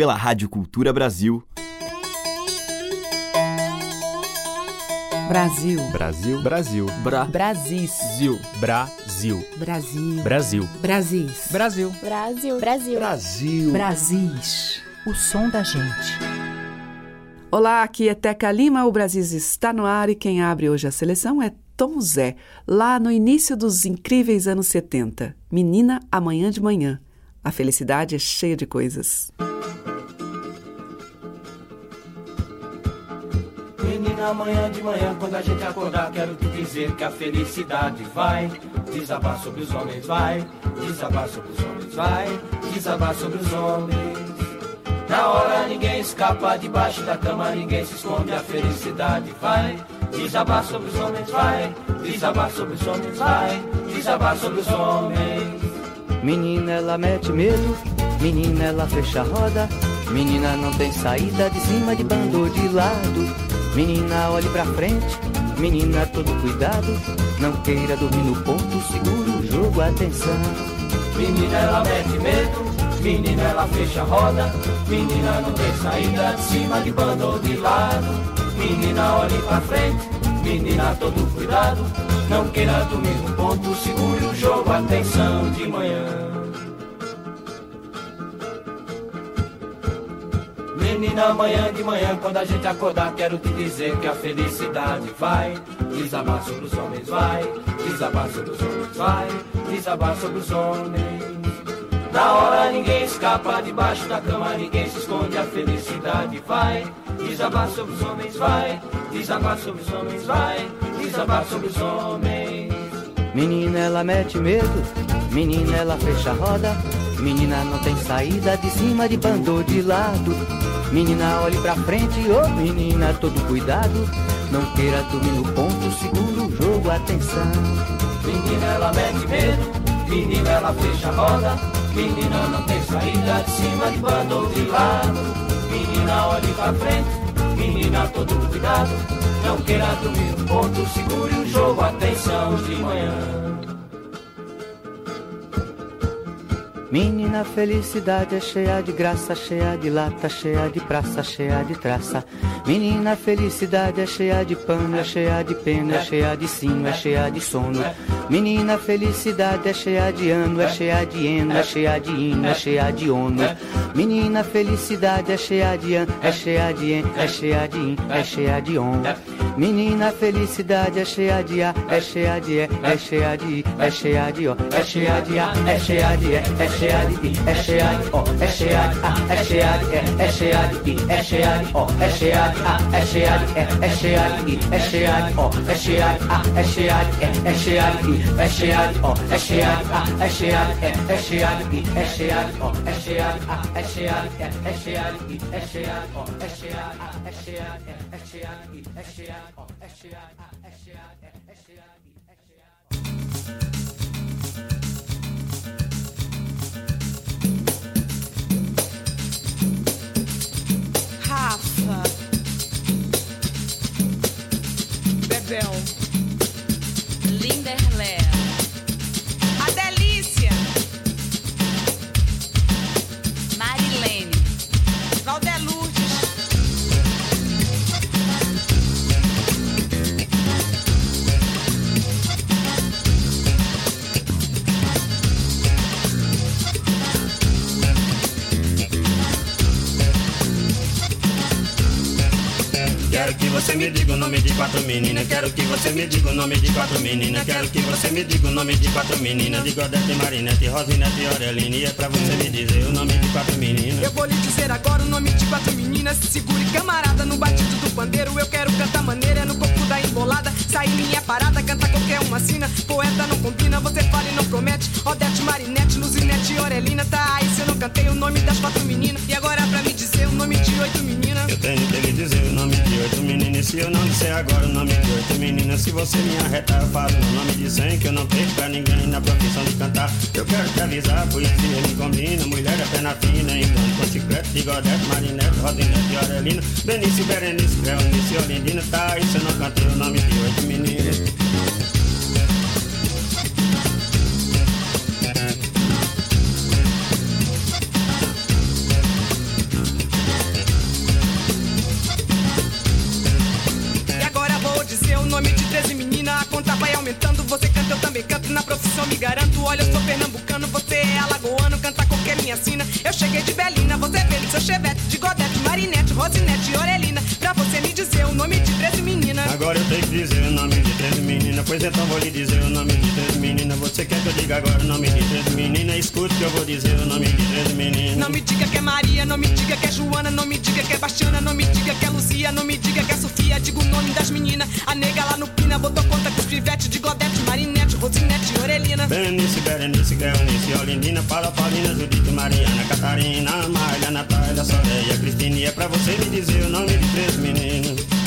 pela Rádio Cultura Brasil. Brasil. Brasil. Brasil. Bra. Brasis. Zil. Brasil. Brasil. Brasil. Brasis. Brasil. Brasil. Brasil. Brasil. Brasis. O som da gente. Olá, aqui é Teca Lima. O Brasis está no ar e quem abre hoje a seleção é Tom Zé, lá no início dos incríveis anos 70. Menina, amanhã de manhã. A felicidade é cheia de coisas. Menina, amanhã de manhã, quando a gente acordar, quero te dizer que a felicidade vai desabar sobre os homens, vai desabar sobre os homens, vai desabar sobre os homens. Na hora ninguém escapa, debaixo da cama ninguém se esconde, a felicidade vai desabar sobre os homens, vai desabar sobre os homens, vai desabar sobre os homens. Menina, ela mete medo, menina, ela fecha a roda, menina não tem saída de cima de bando de lado. Menina, olhe pra frente, menina, todo cuidado. Não queira dormir no ponto, segura o jogo, atenção. Menina, ela mete medo, menina, ela fecha a roda. Menina, não tem saída de cima de bando ou de lado. Menina, olhe pra frente, menina, todo cuidado. Não queira dormir no ponto, segure o jogo, atenção de manhã. Menina, amanhã de manhã, quando a gente acordar, quero te dizer que a felicidade vai desabar sobre os homens, vai desabar sobre os homens, vai desabar sobre os homens. Na hora ninguém escapa, debaixo da cama ninguém se esconde, a felicidade vai desabar sobre os homens, vai desabar sobre os homens, vai desabar sobre os homens. Menina, ela mete medo, menina, ela fecha a roda. Menina, não tem saída de cima de bando de lado. Menina, olhe pra frente, ô oh, menina, todo cuidado. Não queira dormir no ponto, segura o jogo, atenção. Menina, ela mete medo, menina, ela fecha a roda. Menina, não tem saída de cima de bando ou de lado. Menina, olhe pra frente, menina, todo cuidado. Não queira dormir no ponto, segure o jogo, atenção de manhã. Menina, felicidade é cheia de graça, cheia de lata, cheia de praça, cheia de traça. Menina, felicidade é cheia de pano, é cheia de pena, é cheia de sino, é cheia de sono. Menina, felicidade é cheia de ano, é cheia de eno, é cheia de hino, é cheia de ono. Menina, felicidade é cheia de ano, é cheia de en, é cheia de in, é cheia de on. Menina, felicidade é cheia de a, é cheia de e, é cheia de i, é cheia de o, é cheia de a, é cheia de e, é cheia de i, é cheia de o, é cheia de a, é cheia de e, é cheia de i, é cheia de o, é cheia de a, é cheia Bebel. Quero que você me diga o nome de quatro meninas. Quero que você me diga o nome de quatro meninas. De Godete, Marinete, Rosinete Aureline. E é pra você me dizer o nome de quatro meninas. Eu vou lhe dizer agora o nome de quatro meninas. Segure camarada no batido do pandeiro. Eu quero cantar maneira no corpo da embolada. Sair minha parada, cantar qualquer uma sina. Poeta não combina, você fala e não promete. Odete, Marinete, Luzinete Aurelina. Tá aí se eu não cantei o nome das quatro meninas. E agora é pra me dizer o nome de oito meninas. Eu tenho que lhe dizer o nome de oito se eu não disser agora o nome oito meninas, se você me arretar, eu falo o nome de cem. Que eu não tenho pra ninguém na profissão de cantar. Eu quero te avisar, poesia me combina. Mulher é pena fina, engano com chiclete, bigodete, marinete, rodinete Aurelina. Benício, Berenice, Cleonice Olindina. Tá se eu não cantei o nome de oito meninas. 13 meninas. Agora eu tenho que dizer o nome de 13 meninas, pois então vou lhe dizer o nome de 13 meninas. Você quer que eu diga agora o nome de 13 meninas? Escute que eu vou dizer o nome de 13 meninas. Não me diga que é Maria, não me diga que é Joana, não me diga que é Bastiana, não me diga que é Luzia, não me diga que é Sofia. Diga o nome das meninas. A nega lá no Pina botou conta com os pivetes de Godete, Marinete, Rosinete e Orelina. Berenice, Berenice, Cleonice, Olinina, Paula, Paulina, Judite, Mariana, Catarina, Amália, Natália, Soreia, Cristine. É pra você me dizer o nome de 13 meninas.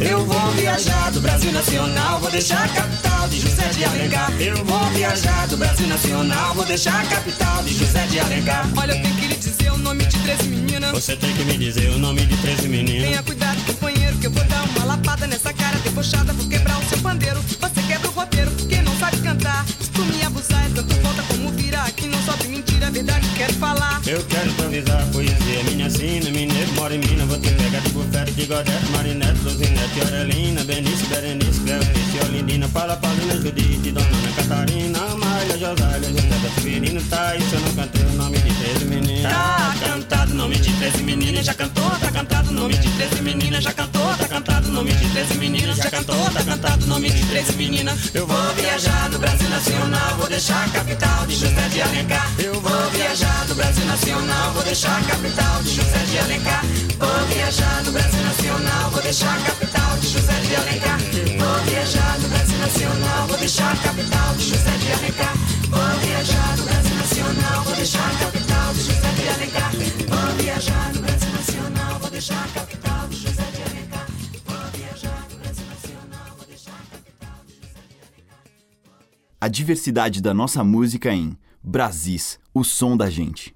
Eu vou viajar do Brasil Nacional, vou deixar a capital de José de Alencar. Eu vou viajar do Brasil Nacional, vou deixar a capital de José de Alencar. Olha, eu tenho que lhe dizer o nome de 13 meninas. Você tem que me dizer o nome de 13 meninas. Tenha cuidado, companheiro, que eu vou dar uma lapada nessa cara debochada. Vou quebrar o seu pandeiro. Você quebra o roteiro, quem não sabe cantar. Se tu me abusar, é tanto volta como vira. Aqui não sobe mentira, verdade quero falar. Eu quero improvisar sina, Vou te pegar de bufete, de godete, marinete, luzinete, orelina, Benice, Berenice, Cleonice, Olinina, Paula, Paulina, Judite, Dona Ana Catarina, Amália, Josália, Josélia, Severino, isso eu não cantei o nome de 13 meninas. Tá cantado o nome de 13 meninas, já cantou, tá cantado o nome de 13 meninas, já cantou, tá cantado o nome de 13 meninas, já cantou, tá cantado o nome de 13 meninas. Eu vou viajar do Brasil Nacional, vou deixar a capital de José de Alencar. Eu vou viajar do Brasil Nacional, vou deixar a capital de José de Alencar. Vou viajar do Brasil Nacional, vou deixar a capital de José de Alencar. Vou viajar do Brasil Nacional, vou deixar a capital de José de Alencar. Vou viajar do Brasil Nacional, vou deixar a capital diversidade da nossa música em Brasis, o som da gente.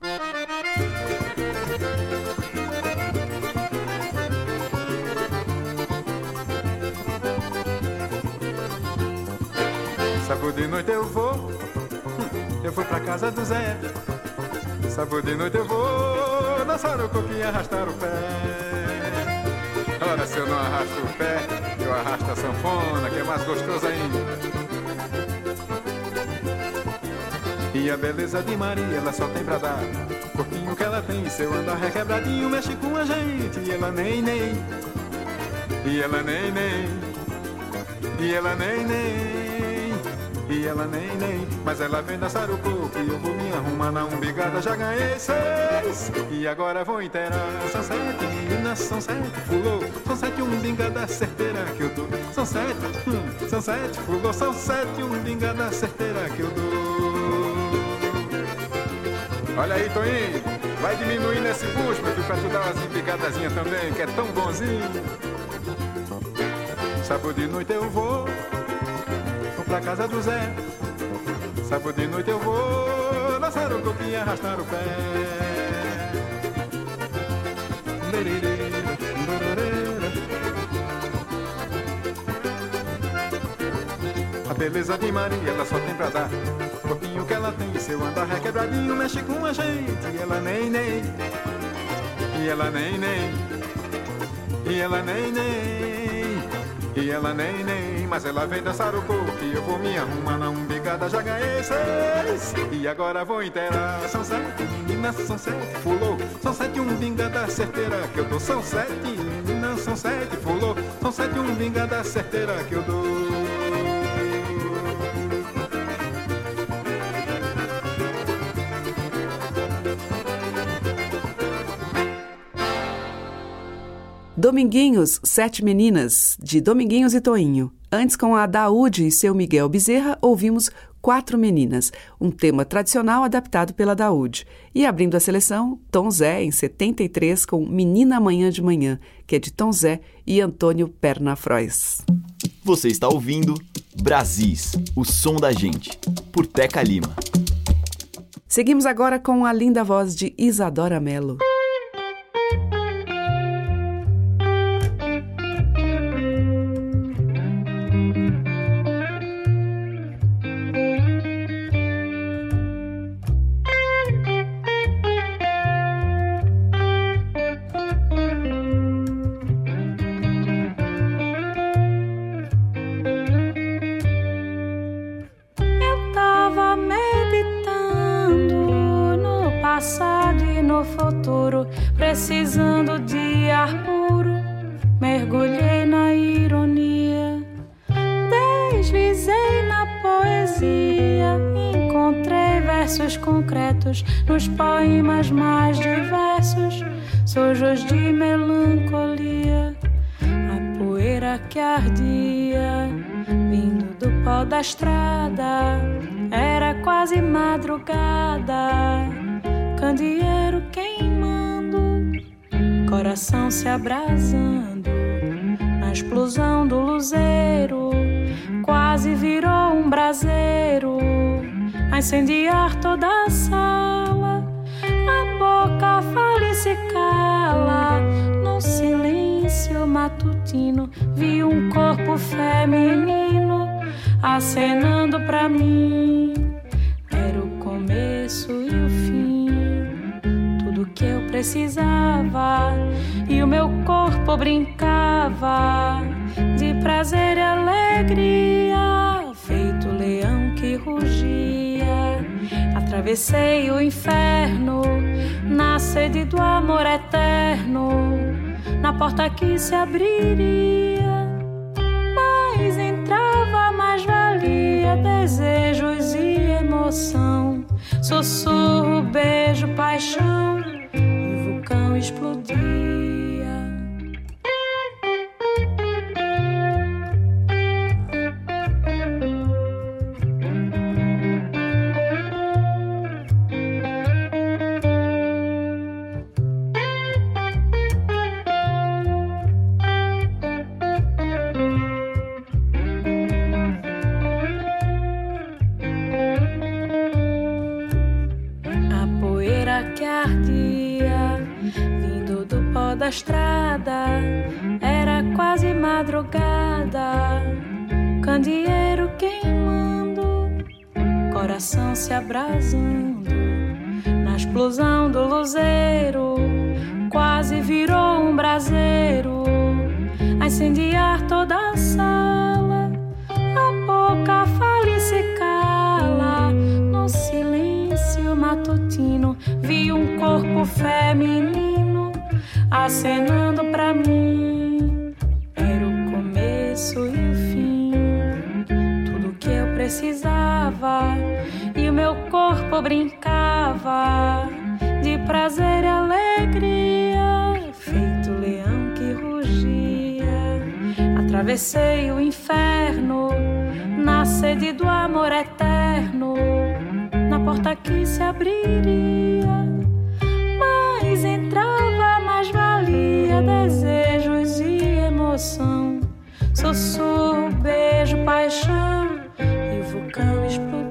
Sábado de noite eu vou, eu vou pra casa do Zé. Sábado de noite eu vou dançar o coquinho e arrastar o pé. Ora, se eu não arrasto o pé, eu arrasto a sanfona, que é mais gostoso ainda. E a beleza de Maria, ela só tem pra dar. O corpinho que ela tem, seu andar requebradinho, mexe com a gente. E ela nem, nem. E ela nem, nem. E ela nem, nem. E ela nem, nem. Mas ela vem dançar o e eu vou me arrumar na umbigada. Já ganhei seis. E agora vou inteirar. São sete meninas, são sete fulô. São sete umbigada certeira que eu dou. São sete, hum, são sete fulô. São sete umbigada certeira que eu dou. Olha aí, Toninho, vai diminuindo esse bucho, meu filho, pra tu dar umas embicadazinhas também, que é tão bonzinho. Sábado de noite eu vou, vou pra casa do Zé. Sábado de noite eu vou, dançar o coquinho e arrastar o pé. A beleza de Maria, ela só tem pra dar. Corpinho que ela tem, seu andar requebradinho, mexe com a gente. E ela nem, nem. E ela nem, nem. E ela nem, nem. E ela nem, nem. Mas ela vem dançar o coco e eu vou me arrumar na umbigada. Já ganhei seis. E agora vou inteirar. São sete meninas, são sete fulô. São sete umbigada certeira que eu dou. São sete meninas, são sete fulô. São sete umbigada certeira que eu dou. Dominguinhos, Sete Meninas, de Dominguinhos e Toinho. Antes, com a Daúde e seu Miguel Bezerra, ouvimos Quatro Meninas, um tema tradicional adaptado pela Daúde. E abrindo a seleção, Tom Zé, em 73, com Menina Amanhã de Manhã, que é de Tom Zé e Antônio Pernafrois. Você está ouvindo Brasis, o som da gente, por Teca Lima. Seguimos agora com a linda voz de Isadora Mello. Sujos de melancolia, a poeira que ardia, vindo do pó da estrada, era quase madrugada, candeeiro queimando, coração se abrasando, na explosão do luzeiro, quase virou um braseiro, a incendiar toda a sala, boca fala e se cala, no silêncio matutino, vi um corpo feminino acenando pra mim. Era o começo e o fim, tudo que eu precisava. E o meu corpo brincava de prazer e alegria, feito leão que rugia. Atravessei o inferno na sede do amor eterno, na porta que se abriria. Mas entrava mais valia, desejos e emoção, sussurro, beijo, paixão, e o vulcão explodia. Estrada, era quase madrugada. Candeeiro queimando, coração se abrasando, na explosão do luzeiro, quase virou um braseiro, a incendiar toda a sala. A boca fala e se cala no silêncio matutino. Vi um corpo feminino acenando pra mim. Era o começo e o fim, tudo que eu precisava. E o meu corpo brincava de prazer e alegria, feito leão que rugia. Atravessei o inferno na sede do amor eterno, na porta que se abriria. Mas entrava, emoção, sussurro, beijo, paixão e o vulcão explodia.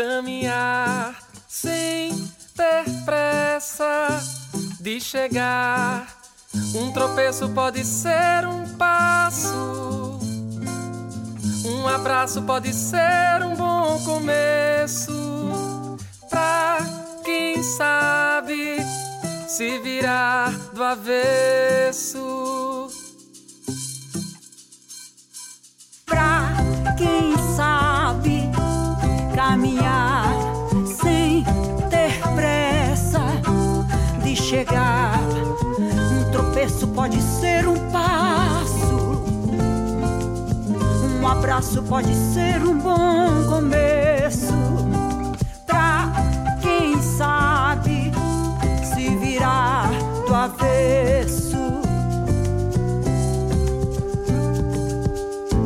Caminhar sem ter pressa de chegar. Um tropeço pode ser um passo, um abraço pode ser um bom começo. Pra quem sabe se virar do avesso. Pra quem sabe caminhar sem ter pressa de chegar. Um tropeço pode ser um passo, um abraço pode ser um bom começo. Pra quem sabe se virar do avesso.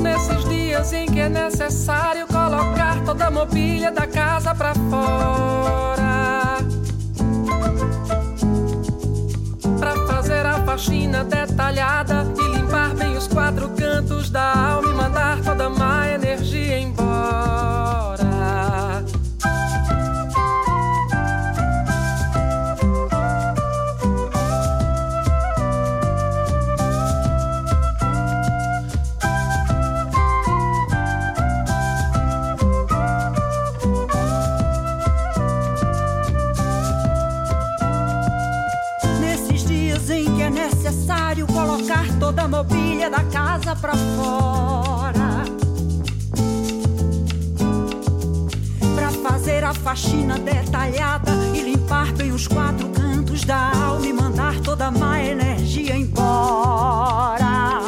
Nesses dias em que é necessário colocar toda a mobília da casa pra fora. Pra fazer a faxina detalhada e limpar bem os quatro cantos da alma e mandar toda má energia embora. A mobília da casa pra fora. Pra fazer a faxina detalhada e limpar bem os quatro cantos da alma e mandar toda a má energia embora.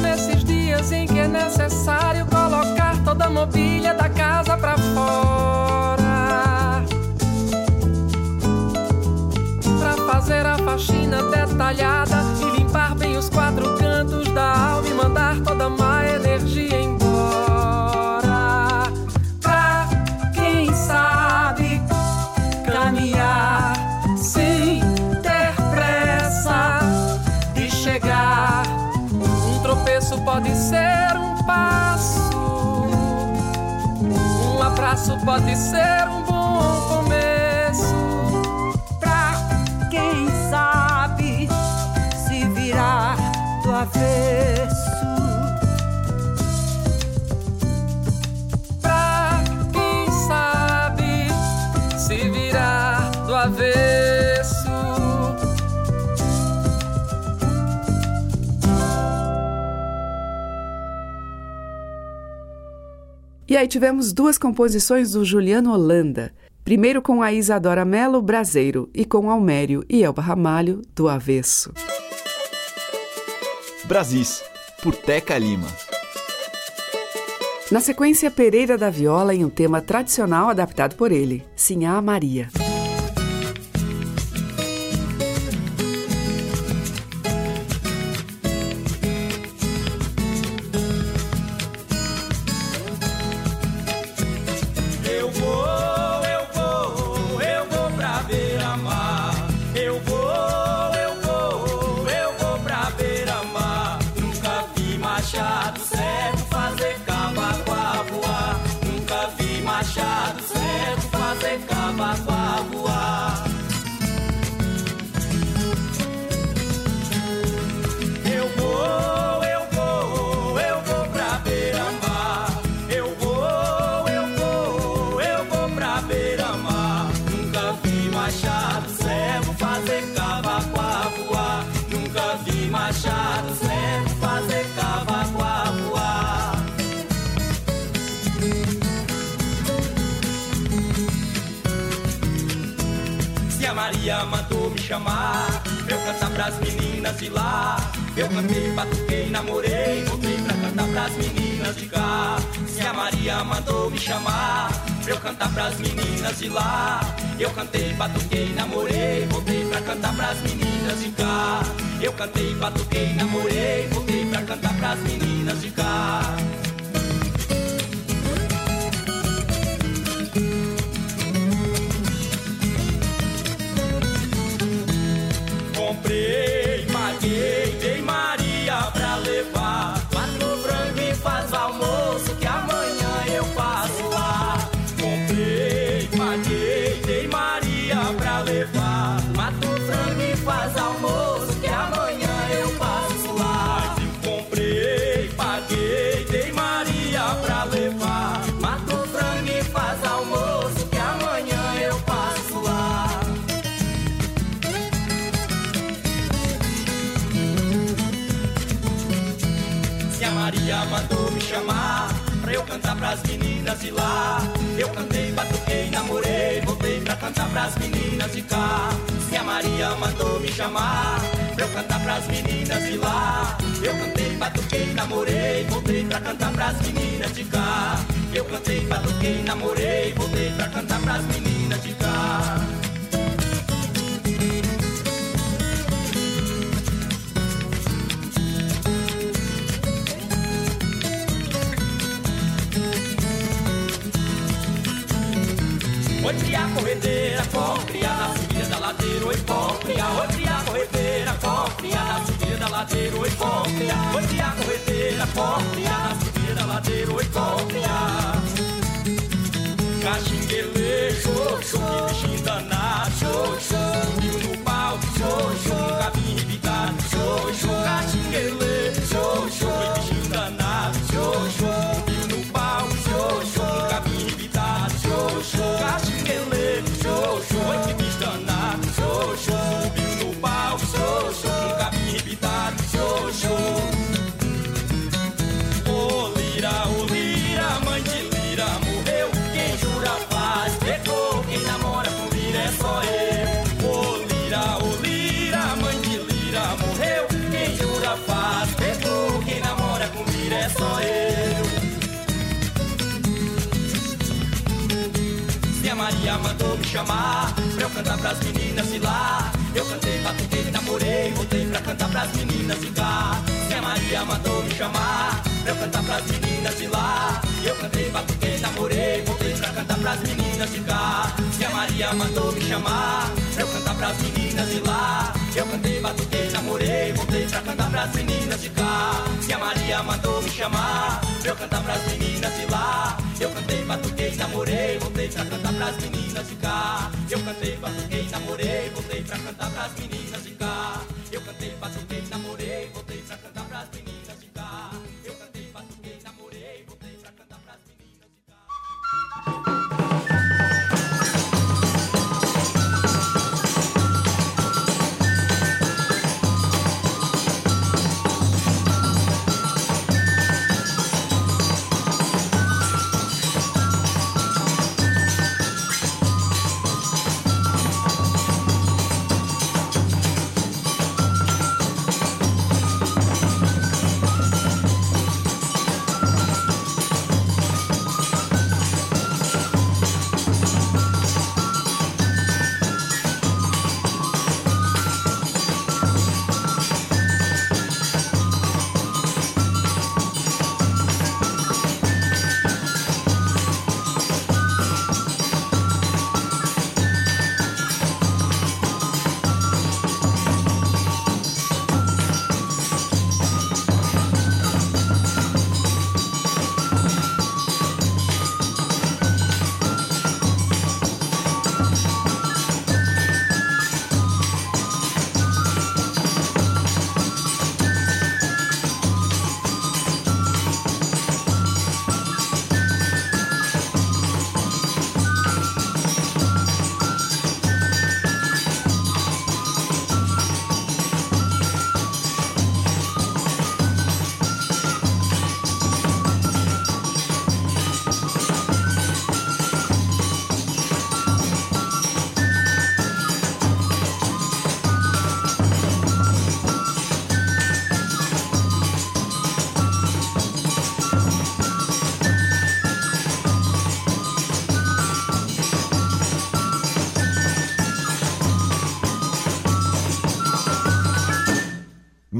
Nesses dias em que é necessário colocar toda a mobília da casa abraço aí tivemos duas composições do Juliano Holanda. Primeiro com a Isadora Mello, Braseiro, e com Almério e Elba Ramalho, do Avesso. Brasis, por Teca Lima. Na sequência, Pereira da Viola em um tema tradicional adaptado por ele, Sinhá Maria. Você ficava com de lá Eu cantei, batuquei, namorei Voltei pra cantar pras meninas de cá. Se a Maria mandou me chamar pra eu cantar pras meninas de lá. Eu cantei, batuquei, namorei Voltei pra cantar pras meninas de cá. Eu cantei, batuquei, namorei Voltei pra cantar pras meninas de cá de lá. Eu cantei, batuquei, namorei, voltei pra cantar pras meninas de cá. Se a Maria mandou me chamar pra eu cantar pras meninas de lá. Eu cantei, batuquei, namorei, voltei pra cantar pras meninas de cá. Eu cantei, batuquei, namorei, voltei pra cantar pras meninas de cá. Oi, criar corredeira, com criar na subida da ladeira, oi, com criar. Oi, criar corredeira, com criar na subida da ladeira, oi, com criar. Oi, criar corredeira, com criar na subida da ladeira, oi, com criar. Caxinguele, show, show, que bichinho danado, show. Subiu no pau, show, nunca vi irritado. Caxinguele, show, show, que bichinho danado, show, cantar pras meninas de lá. Eu cantei, batuquei, namorei, voltei pra cantar pras meninas de cá. A Maria mandou me chamar pra eu cantar pras meninas de lá. Eu cantei, batuquei, namorei, voltei pra cantar pras meninas de cá. A Maria mandou me chamar pra eu cantar pras meninas de lá. Eu cantei, batuquei, namorei, voltei pra cantar pras meninas de cá. A Maria mandou me chamar pra eu cantar pras meninas de lá. Eu cantei, batuquei, namorei, voltei pra cantar pras meninas de cá. Eu cantei, batuquei, namorei, voltei pra cantar pras meninas de cá. Eu cantei, batuquei,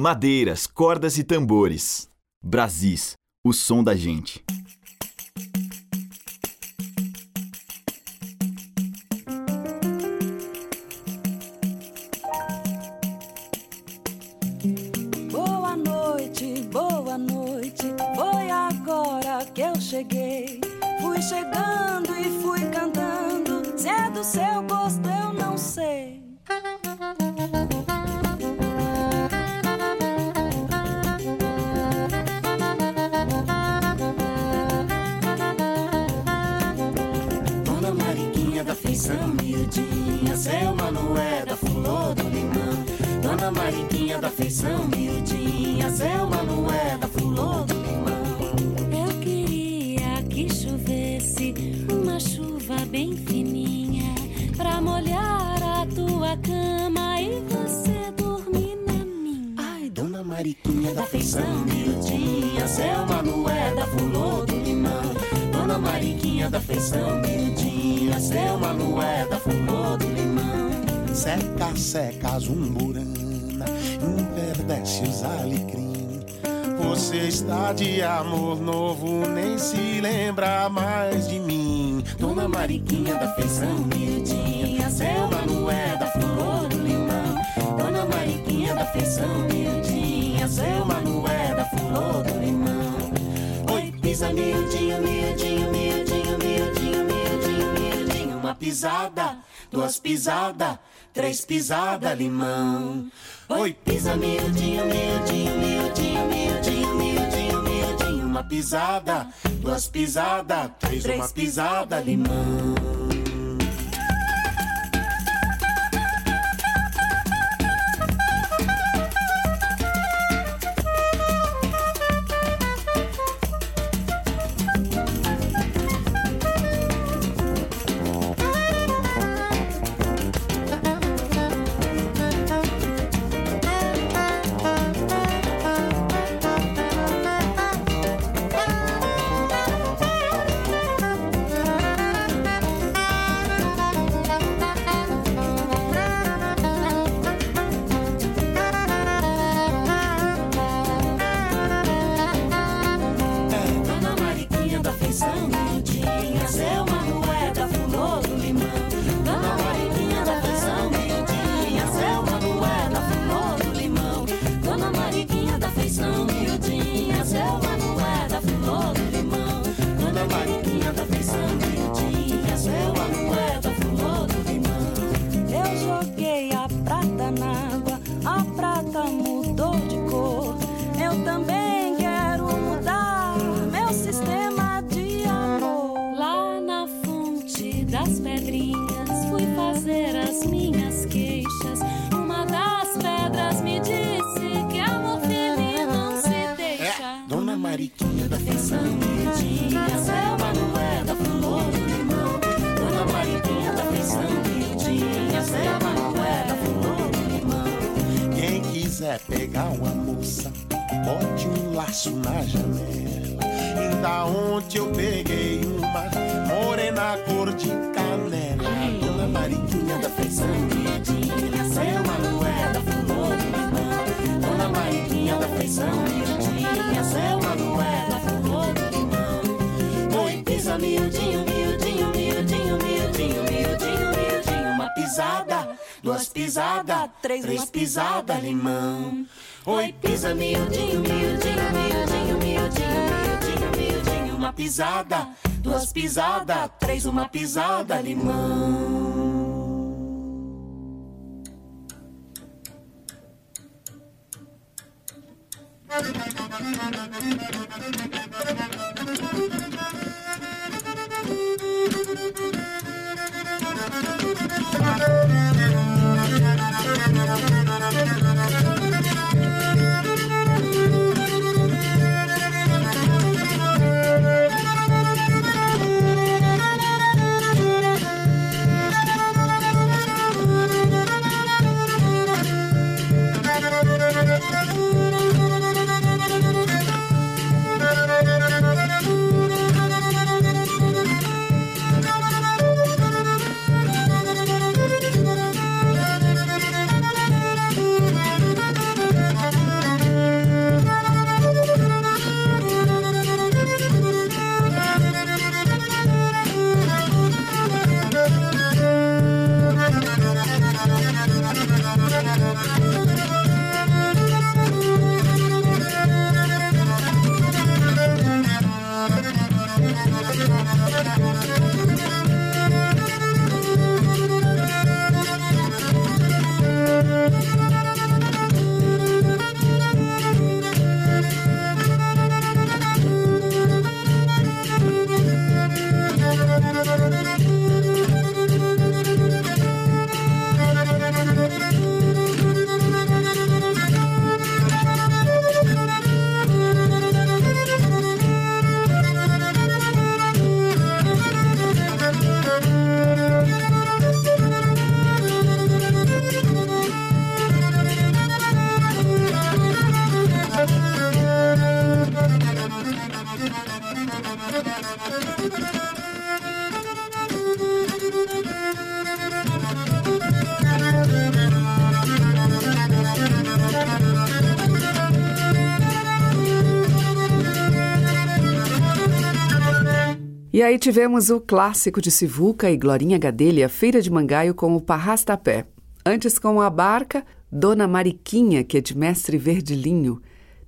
Madeiras, cordas e tambores. Brasis, o som da gente. Emperdece os alecrim. Você está de amor novo, nem se lembra mais de mim. Dona Mariquinha da feição miudinha, Selma não é da flor do limão. Dona Mariquinha da feição miudinha, Selma não é da flor do limão. Oi, pisa miudinho, miudinho, miudinho, miudinho, miudinho, miudinho. Uma pisada, duas pisadas, três pisadas, limão. Oi, pisa miudinho, miudinho, miudinho, miudinho, miudinho, miudinho. Uma pisada, duas pisadas, três, uma pisada, limão. Duas pisadas, três, três pisadas, limão. Oi, pisa miudinho, miudinho, miudinho, miudinho, miudinho, miudinho. Uma pisada, duas pisadas, três, uma pisada, limão. Aí tivemos o clássico de Sivuca e Glorinha Gadelha, Feira de Mangaio com o Parrastapé. Antes com a barca, Dona Mariquinha, que é de Mestre Verdilinho.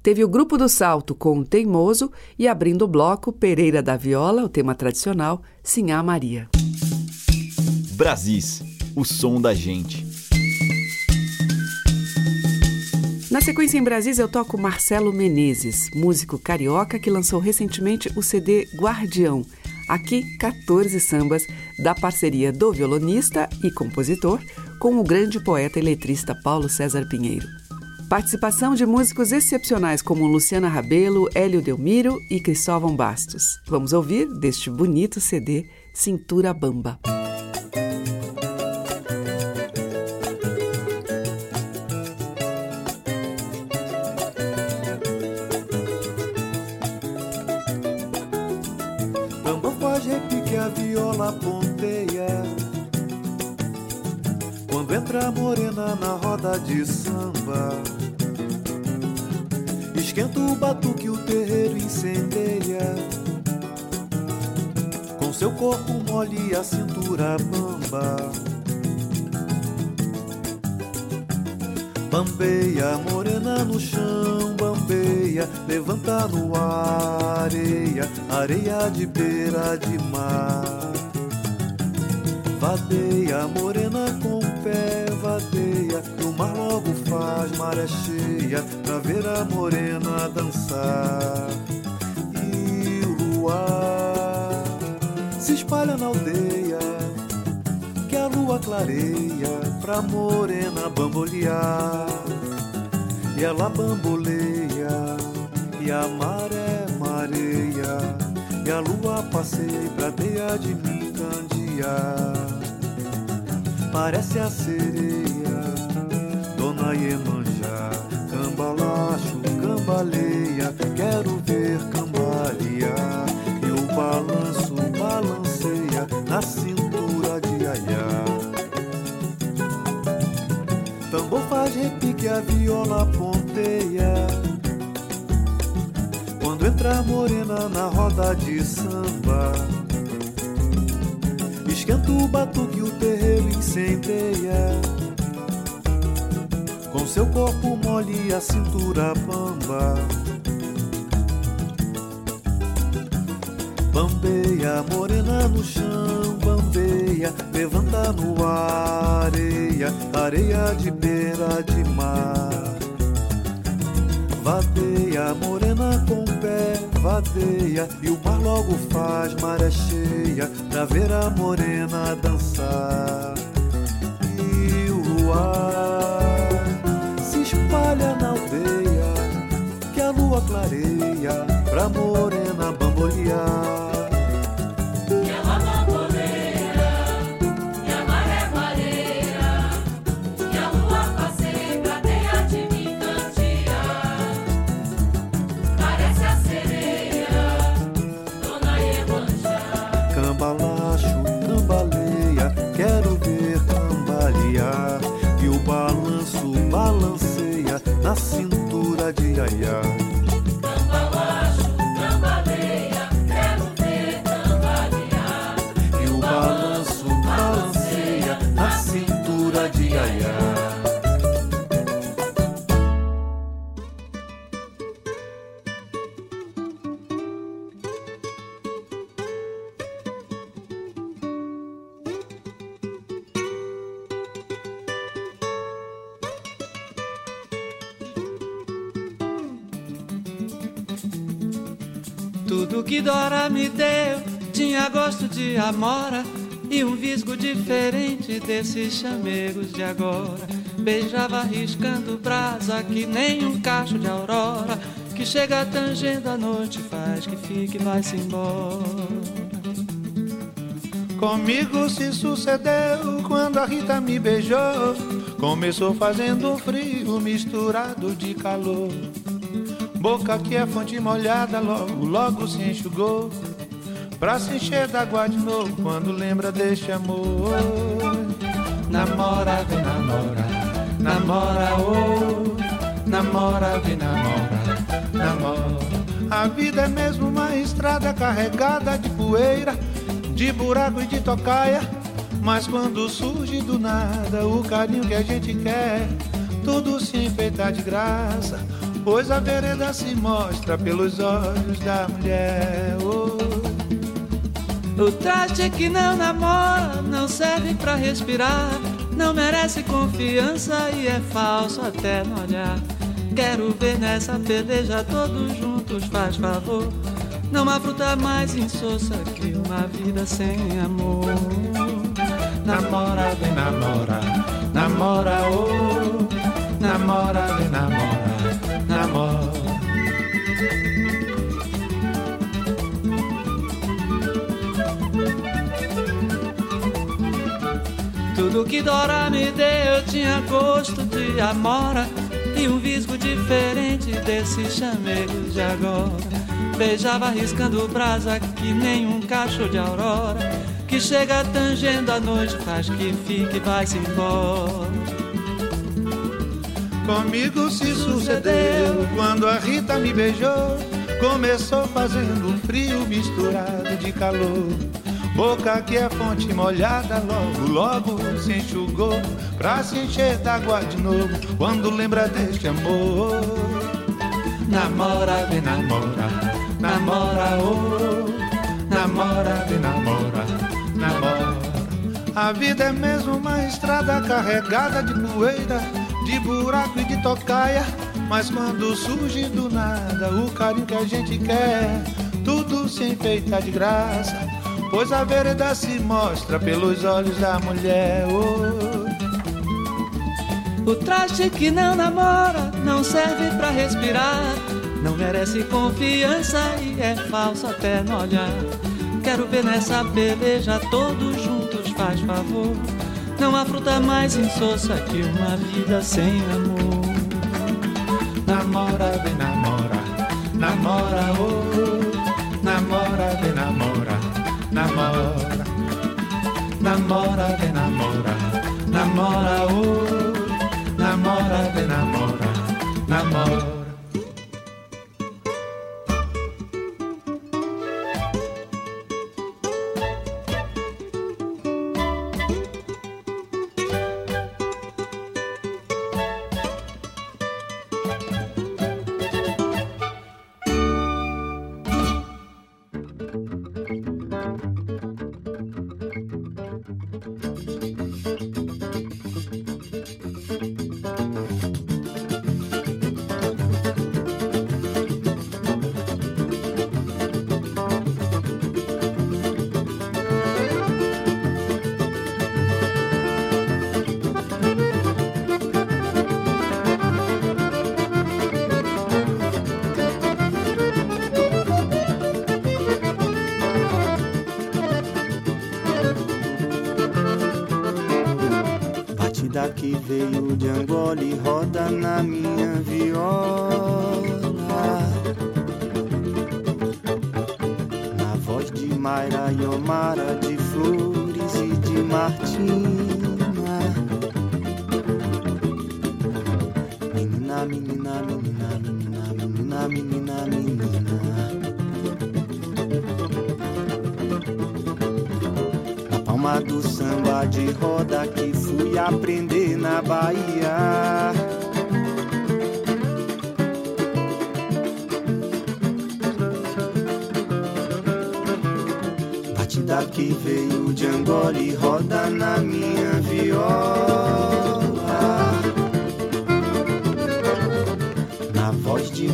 Teve o Grupo do Salto com o Teimoso e abrindo o bloco, Pereira da Viola, o tema tradicional, Sinhá Maria. Brasis, o som da gente. Na sequência em Brasis eu toco Marcelo Menezes, músico carioca que lançou recentemente o CD Guardião, Aqui, 14 sambas da parceria do violonista e compositor com o grande poeta e letrista Paulo César Pinheiro. Participação de músicos excepcionais como Luciana Rabelo, Hélio Delmiro e Cristóvão Bastos. Vamos ouvir deste bonito CD Cintura Bamba. Esquenta o batuque, o terreiro incendeia. Com seu corpo mole a cintura bamba. Bambeia, morena no chão, bambeia, levanta no ar, areia, areia de beira de mar. Vadeia, morena com pé, vadeia, o mar logo faz maré cheia, pra ver a morena dançar. E o luar se espalha na aldeia, que a lua clareia pra morena bambolear. E ela bamboleia, e a maré mareia, e a lua passeia e prateia de mim candear. Parece a sereia, Iemanjá. Cambalacho, cambaleia, quero ver cambalear. E o balanço balanceia na cintura de Ayá. Tambor faz repique, a viola ponteia. Quando entra a morena na roda de samba. Esquenta o batuque, o terreiro incendeia. Seu corpo mole e a cintura bamba. Bambeia, morena no chão, bambeia, levanta no ar, areia, areia de beira de mar. Vadeia, morena com pé, vadeia, e o mar logo faz maré cheia pra ver a morena dançar. E o luar espalha na aldeia, que a lua clareia pra morena bambolear. Na cintura de Iaiá. Que Dora me deu tinha gosto de amora e um visgo diferente desses chamegos de agora. Beijava riscando brasa que nem um cacho de aurora que chega tangendo a noite faz que fique vai-se embora. Comigo se sucedeu quando a Rita me beijou. Começou fazendo frio misturado de calor. Boca que é fonte molhada, logo, logo se enxugou. Pra se encher d'água de novo quando lembra deste amor. Namora, vem namora, namora, oh, namora, vem namora, namora. A vida é mesmo uma estrada carregada de poeira, de buraco e de tocaia. Mas quando surge do nada o carinho que a gente quer, tudo se enfeita de graça. Pois a vereda se mostra pelos olhos da mulher. Oh. O traste que não namora não serve pra respirar, não merece confiança e é falso até no olhar. Quero ver nessa peleja todos juntos, faz favor. Não há fruta mais insossa que uma vida sem amor. Namora, vem namora, namora, oh, namora, Tudo que Dora me deu tinha gosto de amora e um visgo diferente desses chamegos de agora. Beijava riscando brasa que nem um cacho de aurora que chega tangendo a noite, faz que fique e vai-se embora. Comigo se sucedeu quando a Rita me beijou. Começou fazendo frio misturado de calor. Boca que é fonte molhada, logo, logo se enxugou. Pra se encher d'água de novo, quando lembra deste amor. Namora, vem namora, namora, oh, namora, vem namora, namora. A vida é mesmo uma estrada carregada de poeira, de buraco e de tocaia. Mas quando surge do nada o carinho que a gente quer, tudo se enfeita de graça. Pois a vereda se mostra pelos olhos da mulher. Oh. O traste que não namora não serve pra respirar, não merece confiança e é falso até no olhar. Quero ver nessa peleja todos juntos, faz favor. Não há fruta mais insossa que uma vida sem amor. Namora, vem namora, namora, oh, namora, de namora, namora, oh, namora, de namora, namora.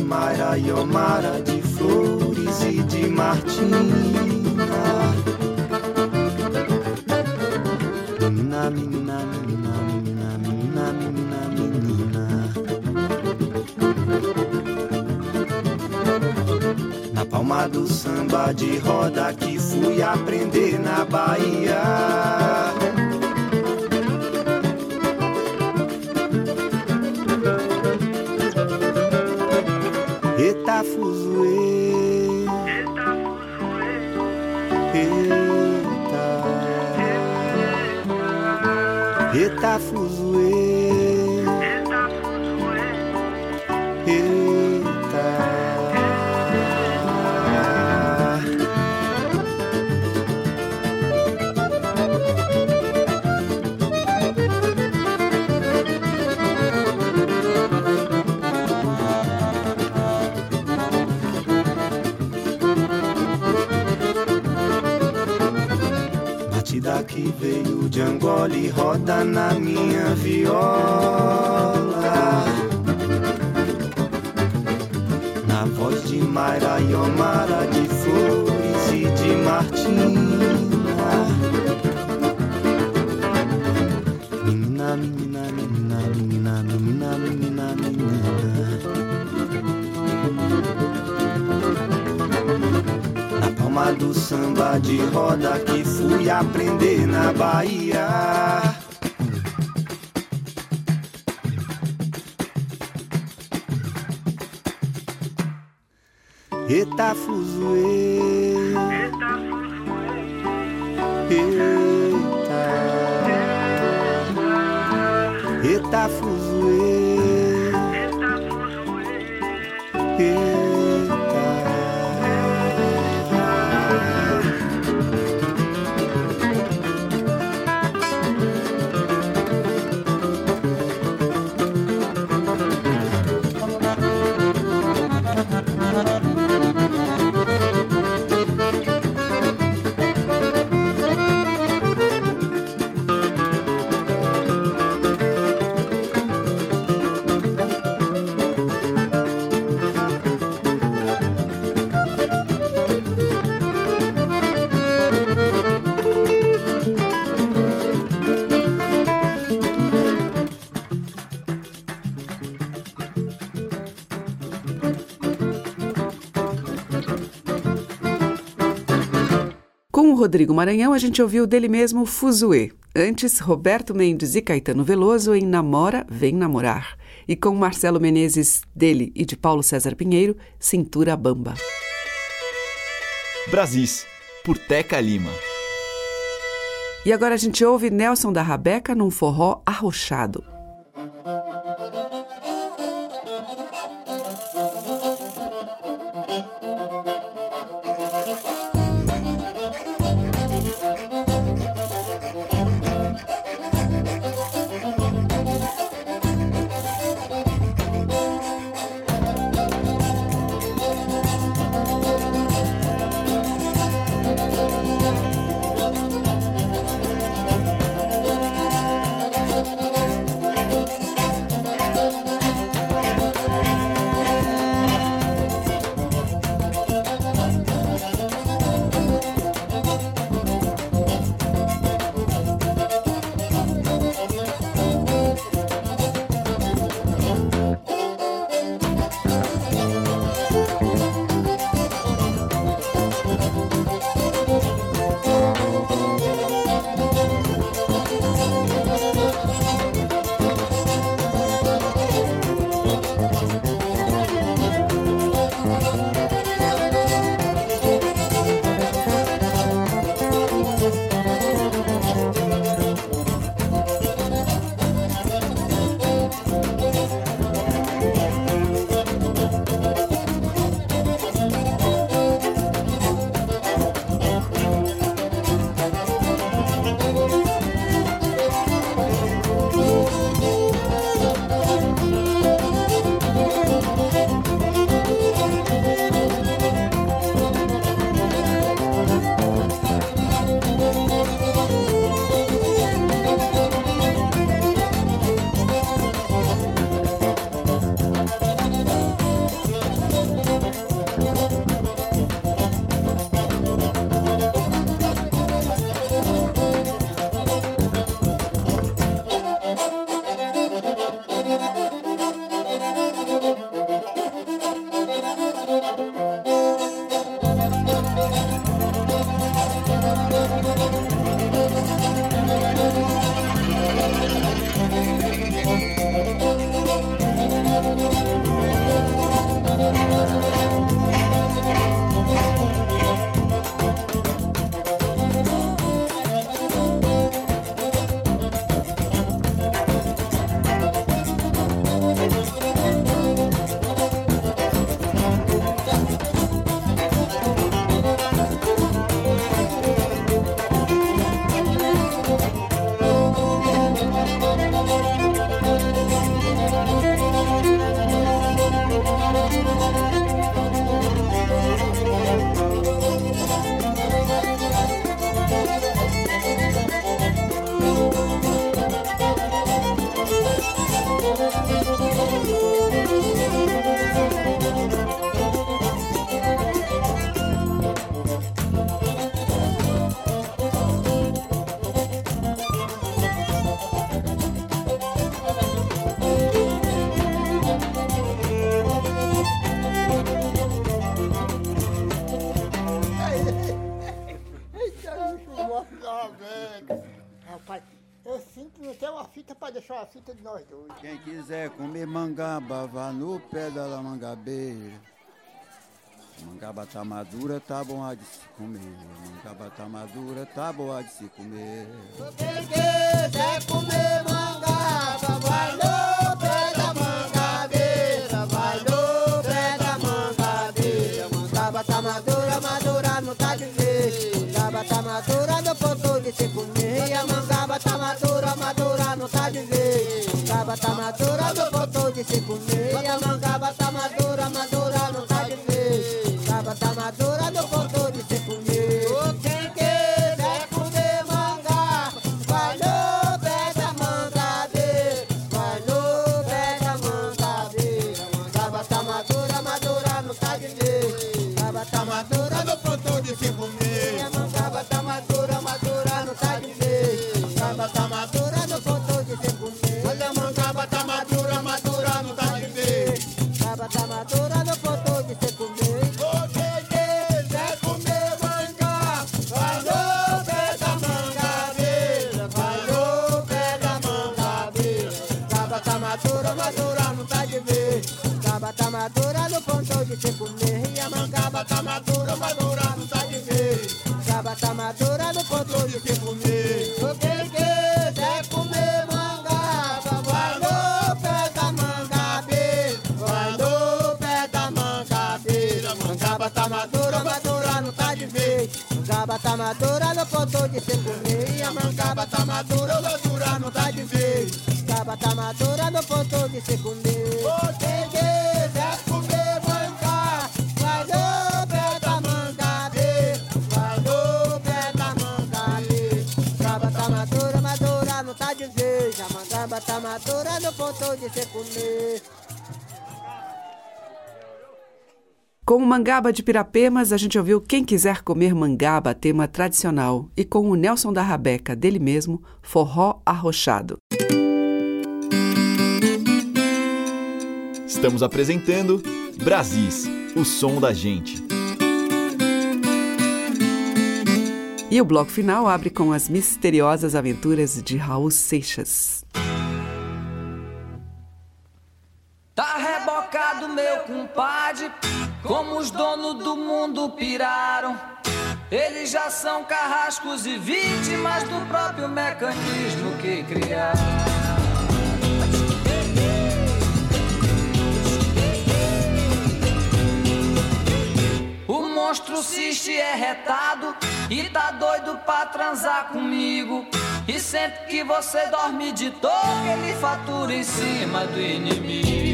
Mayra e Omara, de Flores e de Martina. Menina, menina, menina, menina, menina, menina, menina. Na palma do samba de roda que fui aprender na Bahia. De Angola e roda na minha viola. Na voz de Mayra e Omara, de Flores e de Martina. Na palma do samba de roda que fui aprender na Bahia. Eita fuzuê. Eita. Rodrigo Maranhão, a gente ouviu dele mesmo Fuzue. Antes, Roberto Mendes e Caetano Veloso em Namora, Vem Namorar. E com Marcelo Menezes, dele e de Paulo César Pinheiro, Cintura Bamba. Brasis, por Teca Lima. E agora a gente ouve Nelson da Rabeca num forró arrochado. Tá madura, tá bom a de se comer. Mangaba tá madura, tá boa de se comer. Quem quiser comer Com o Mangaba de Pirapemas, a gente ouviu Quem Quiser Comer Mangaba, tema tradicional, e com o Nelson da Rabeca, dele mesmo, Forró Arrochado. Estamos apresentando Brasis, o som da gente. E o bloco final abre com as misteriosas aventuras de Raul Seixas. Como os donos do mundo piraram. Eles já são carrascos e vítimas do próprio mecanismo que criaram. O monstro ciste é retado e tá doido pra transar comigo. E sempre que você dorme de toque, ele fatura em cima do inimigo.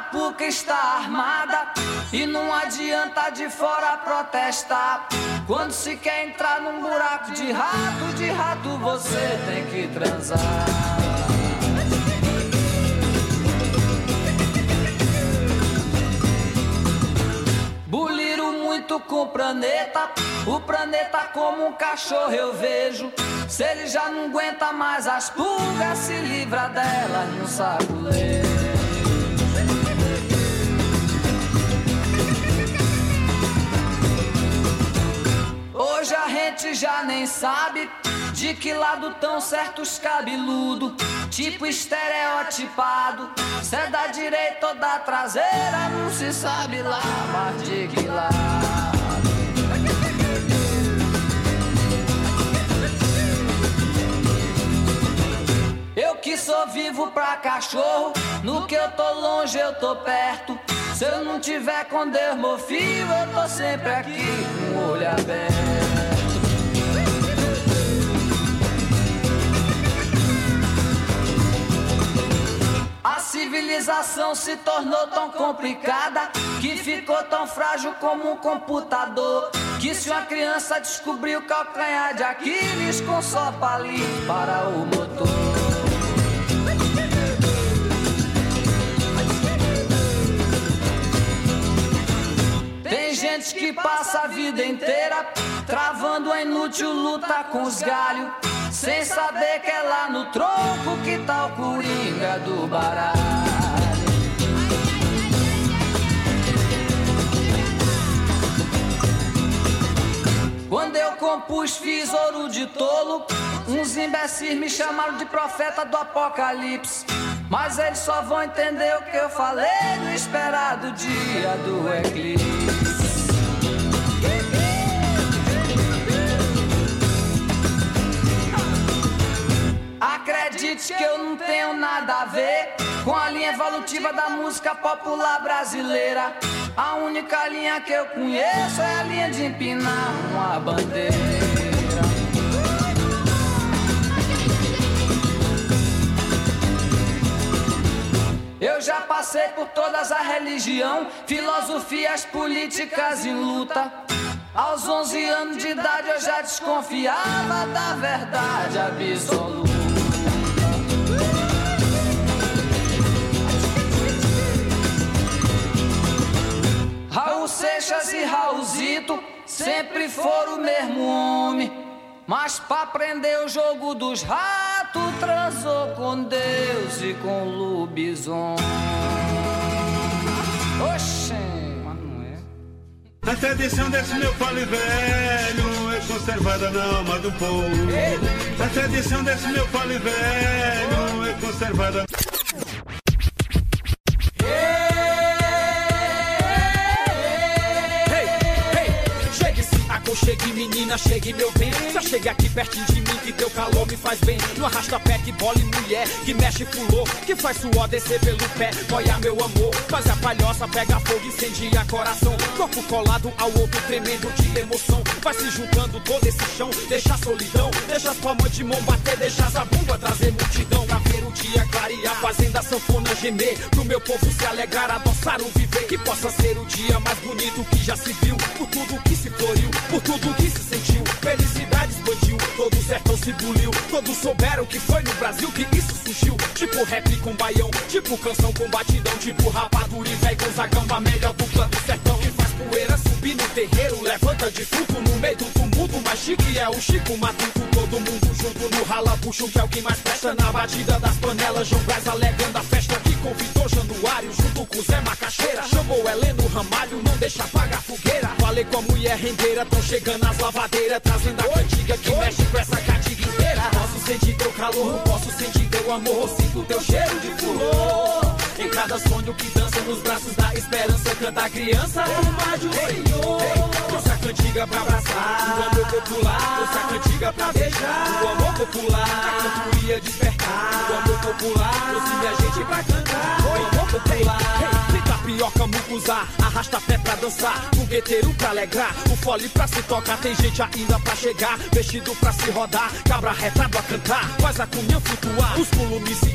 Arapuca está armada e não adianta de fora protestar. Quando se quer entrar num buraco de rato, de rato você tem que transar. Buliro muito com o planeta, o planeta como um cachorro eu vejo. Se ele já não aguenta mais as pulgas, se livra delas no saculejo. Hoje a gente já nem sabe de que lado tão certos cabeludo, tipo estereotipado. Se é da direita ou da traseira, não se sabe lá, mas de que lado. Eu que sou vivo pra cachorro, no que eu tô longe eu tô perto. Se eu não tiver com filho, eu tô sempre aqui com o olho aberto. A civilização se tornou tão complicada que ficou tão frágil como um computador. Que se uma criança descobrir o calcanhar de Aquiles com só palito para o motor. Tem gente que passa a vida inteira travando a inútil luta com os galhos, sem saber que é lá no tronco que tá o coringa do baralho. Quando eu compus, fiz ouro de tolo. Uns imbecis me chamaram de profeta do apocalipse. Mas eles só vão entender o que eu falei no esperado dia do eclipse. Acredite que eu não tenho nada a ver com a linha evolutiva da música popular brasileira. A única linha que eu conheço é a linha de empinar uma bandeira. Eu já passei por todas as religião, filosofias políticas em luta. Aos 11 anos de idade eu já desconfiava da verdade absoluta. Raul Seixas e Raulzito sempre foram o mesmo homem. Mas pra aprender o jogo dos ratos, transou com Deus e com lobisomem. Oxê, mas não é. A tradição desse meu pole velho é conservada na alma do povo. A tradição desse meu pole velho é conservada. Chegue menina, chegue meu bem. Já chegue aqui pertinho de mim que teu calor me faz bem. No arrasta-pé que bole mulher, que mexe pulou, que faz suor descer pelo pé. Olha meu amor, faz a palhoça, pega fogo, incendia coração. Corpo colado ao outro, tremendo de emoção. Vai se juntando todo esse chão, deixa a solidão. Deixa as palmas de mão bater, deixa a bumba trazer multidão. Pra o dia clarear, fazendo a sanfona gemer. Pro meu povo se alegrar, adoçar o viver. Que possa ser o dia mais bonito que já se viu. Por tudo que se floriu, por tudo que se sentiu. Felicidade expandiu, todo sertão se buliu. Todos souberam que foi no Brasil que isso surgiu. Tipo rap com baião, tipo canção com batidão. Tipo rapadura e véi Gonzagão, a melhor dupla do sertão. Poeira subir no terreiro, levanta de fruto no meio do tumulto. Mais chique é o Chico Matuto, todo mundo junto no rala puxo que é o que mais presta na batida das panelas. João Braz alegando a festa que convidou Januário junto com Zé Macaxeira. Chamou Heleno Ramalho, não deixa apagar fogueira. Falei com a mulher rendeira, tão chegando as lavadeiras, trazendo a cantiga que mexe com essa cadiga inteira. Posso sentir teu calor, posso sentir teu amor, sinto teu cheiro de furor. Cada sonho que dança nos braços da esperança, canta a criança. Uma de Senhor. Trouxe a cantiga pra abraçar, o amor popular. Trouxe a cantiga pra beijar, o amor popular. A ia despertar, o amor popular. Trouxe minha gente pra cantar, o amor popular. Tapioca, mucuzá, arrasta pé pra dançar, fogueteiro pra alegrar, o fole pra se tocar, tem gente ainda pra chegar, vestido pra se rodar, cabra retado a cantar, faz a cunha flutuar, os columes se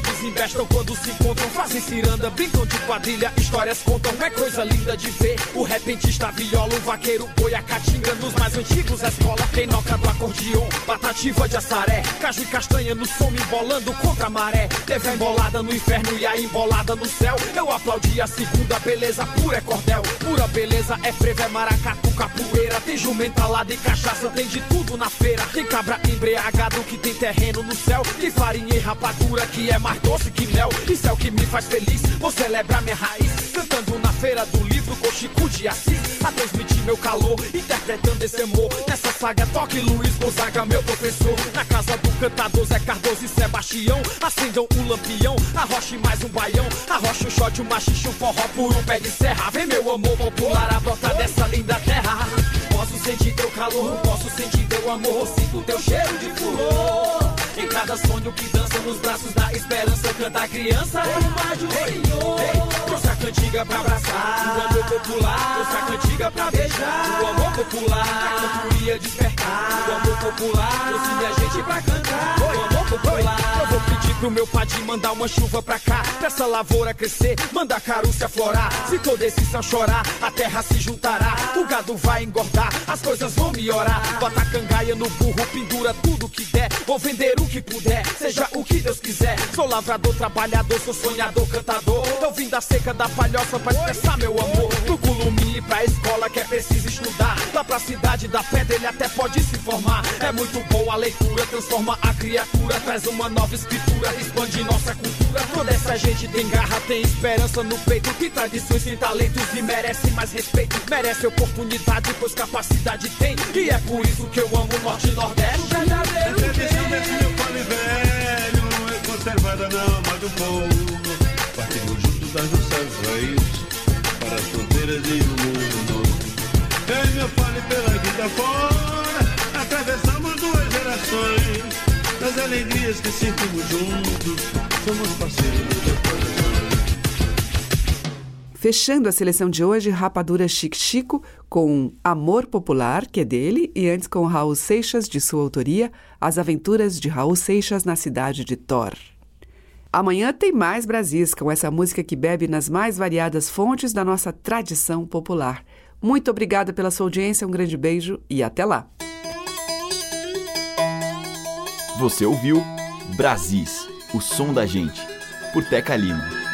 quando se encontram, fazem ciranda, brincam de quadrilha, histórias contam, é coisa linda de ver, o repentista viola, o vaqueiro boi, a caatinga, nos mais antigos a escola, tem noca do acordeon, batativa de assaré, caju e castanha no som, embolando contra a maré, teve a embolada no inferno e a embolada no céu, eu aplaudi a segunda, beleza pura é cordel, pura beleza é frevo, é maracatu, capoeira, tem jumenta lá de cachaça, tem de tudo na feira, tem cabra embriagado que tem terreno no céu, tem farinha e rapadura que é mais doce que mel, isso é o que me faz feliz, vou celebrar minha raiz, cantando na feira do livro com de Assis, a transmitir meu calor, interpretando esse amor, nessa saga toque Luiz Gonzaga, meu professor, na casa do cantador Zé Cardoso e Sebastião, acendam o lampião, arroche mais um baião, arrocha um shot, um machixe, um forró por um pé de serra, vem meu amor popular a brotar dessa linda terra, posso sentir teu calor, posso sentir teu amor, sinto teu cheiro de furor, em cada sonho que dança nos braços da esperança. Canta a criança, é um rádio, ei, ei, trouxe a cantiga pra abraçar. O amor popular, trouxe a cantiga pra beijar. O amor popular, a cantoria despertar. O amor popular, trouxe minha gente pra cantar. O amor eu vou pedir pro meu pai de mandar uma chuva pra cá. Pra essa lavoura crescer, manda a caruça florar. Se todo esse céu chorar, a terra se juntará. O gado vai engordar, as coisas vão melhorar. Bota cangaia no burro, pendura tudo que der. Vou vender o que puder, seja o que Deus quiser. Sou lavrador, trabalhador, sou sonhador, cantador. Eu vim da seca da palhoça pra expressar meu amor. Do Culumi pra escola que é preciso estudar. Lá pra cidade da pedra ele até pode se formar. É muito boa a leitura, transforma a criatura. Traz uma nova escritura, expande nossa cultura. Toda essa gente tem garra, tem esperança no peito. Que tradições tem talentos e merece mais respeito. Merece oportunidade, pois capacidade tem. E é por isso que eu amo o Norte e Nordeste. Desse meu fole velho é conservada na alma do povo. Partimos juntos das nossas raízes para as fronteiras e o mundo novo. Meu fole pela vida fora, atravessamos duas gerações. Alegrias que sentimos juntos, somos parceiros. Fechando a seleção de hoje, Rapadura Chique Chico com Amor Popular, que é dele, e antes com Raul Seixas, de sua autoria, As Aventuras de Raul Seixas na cidade de Thor. Amanhã tem mais Brasis, com essa música que bebe nas mais variadas fontes da nossa tradição popular. Muito obrigada pela sua audiência, um grande beijo e até lá! Você ouviu Brasis, o som da gente, por Teca Lima.